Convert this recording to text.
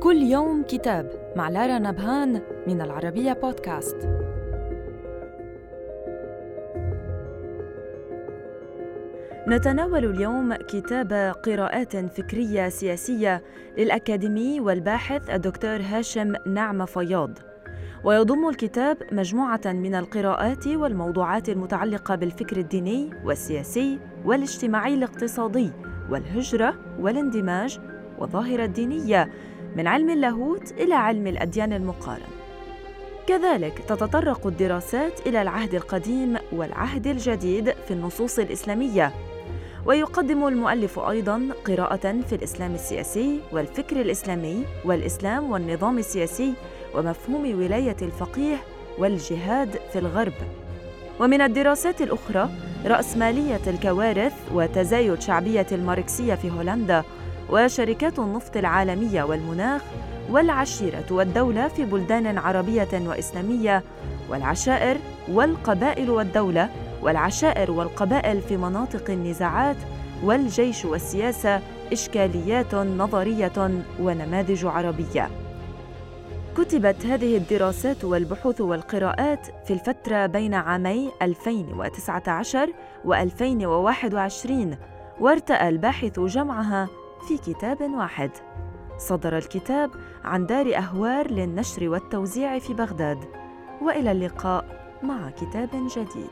كل يوم كتاب مع لارا نبهان من العربية بودكاست. نتناول اليوم كتاب قراءات فكرية سياسية للأكاديمي والباحث الدكتور هاشم نعمة فياض. ويضم الكتاب مجموعة من القراءات والموضوعات المتعلقة بالفكر الديني والسياسي والاجتماعي الاقتصادي والهجرة والاندماج والظاهرة الدينية. من علم اللاهوت إلى علم الأديان المقارن. كذلك تتطرق الدراسات إلى العهد القديم والعهد الجديد في النصوص الإسلامية ويقدم المؤلف أيضا قراءة في الإسلام السياسي والفكر الإسلامي والإسلام والنظام السياسي ومفهوم ولاية الفقيه والجهاد في الغرب ومن الدراسات الأخرى راسماليه الكوارث وتزايد شعبية الماركسية في هولندا وشركات النفط العالمية والمناخ والعشيرة والدولة في بلدان عربية وإسلامية والعشائر والقبائل والدولة والعشائر والقبائل في مناطق النزاعات والجيش والسياسة إشكاليات نظرية ونماذج عربية. كتبت هذه الدراسات والبحوث والقراءات في الفترة بين عامي 2019 و 2021 وارتأى الباحث جمعها في كتاب واحد. صدر الكتاب عن دار أهوار للنشر والتوزيع في بغداد. وإلى اللقاء مع كتاب جديد.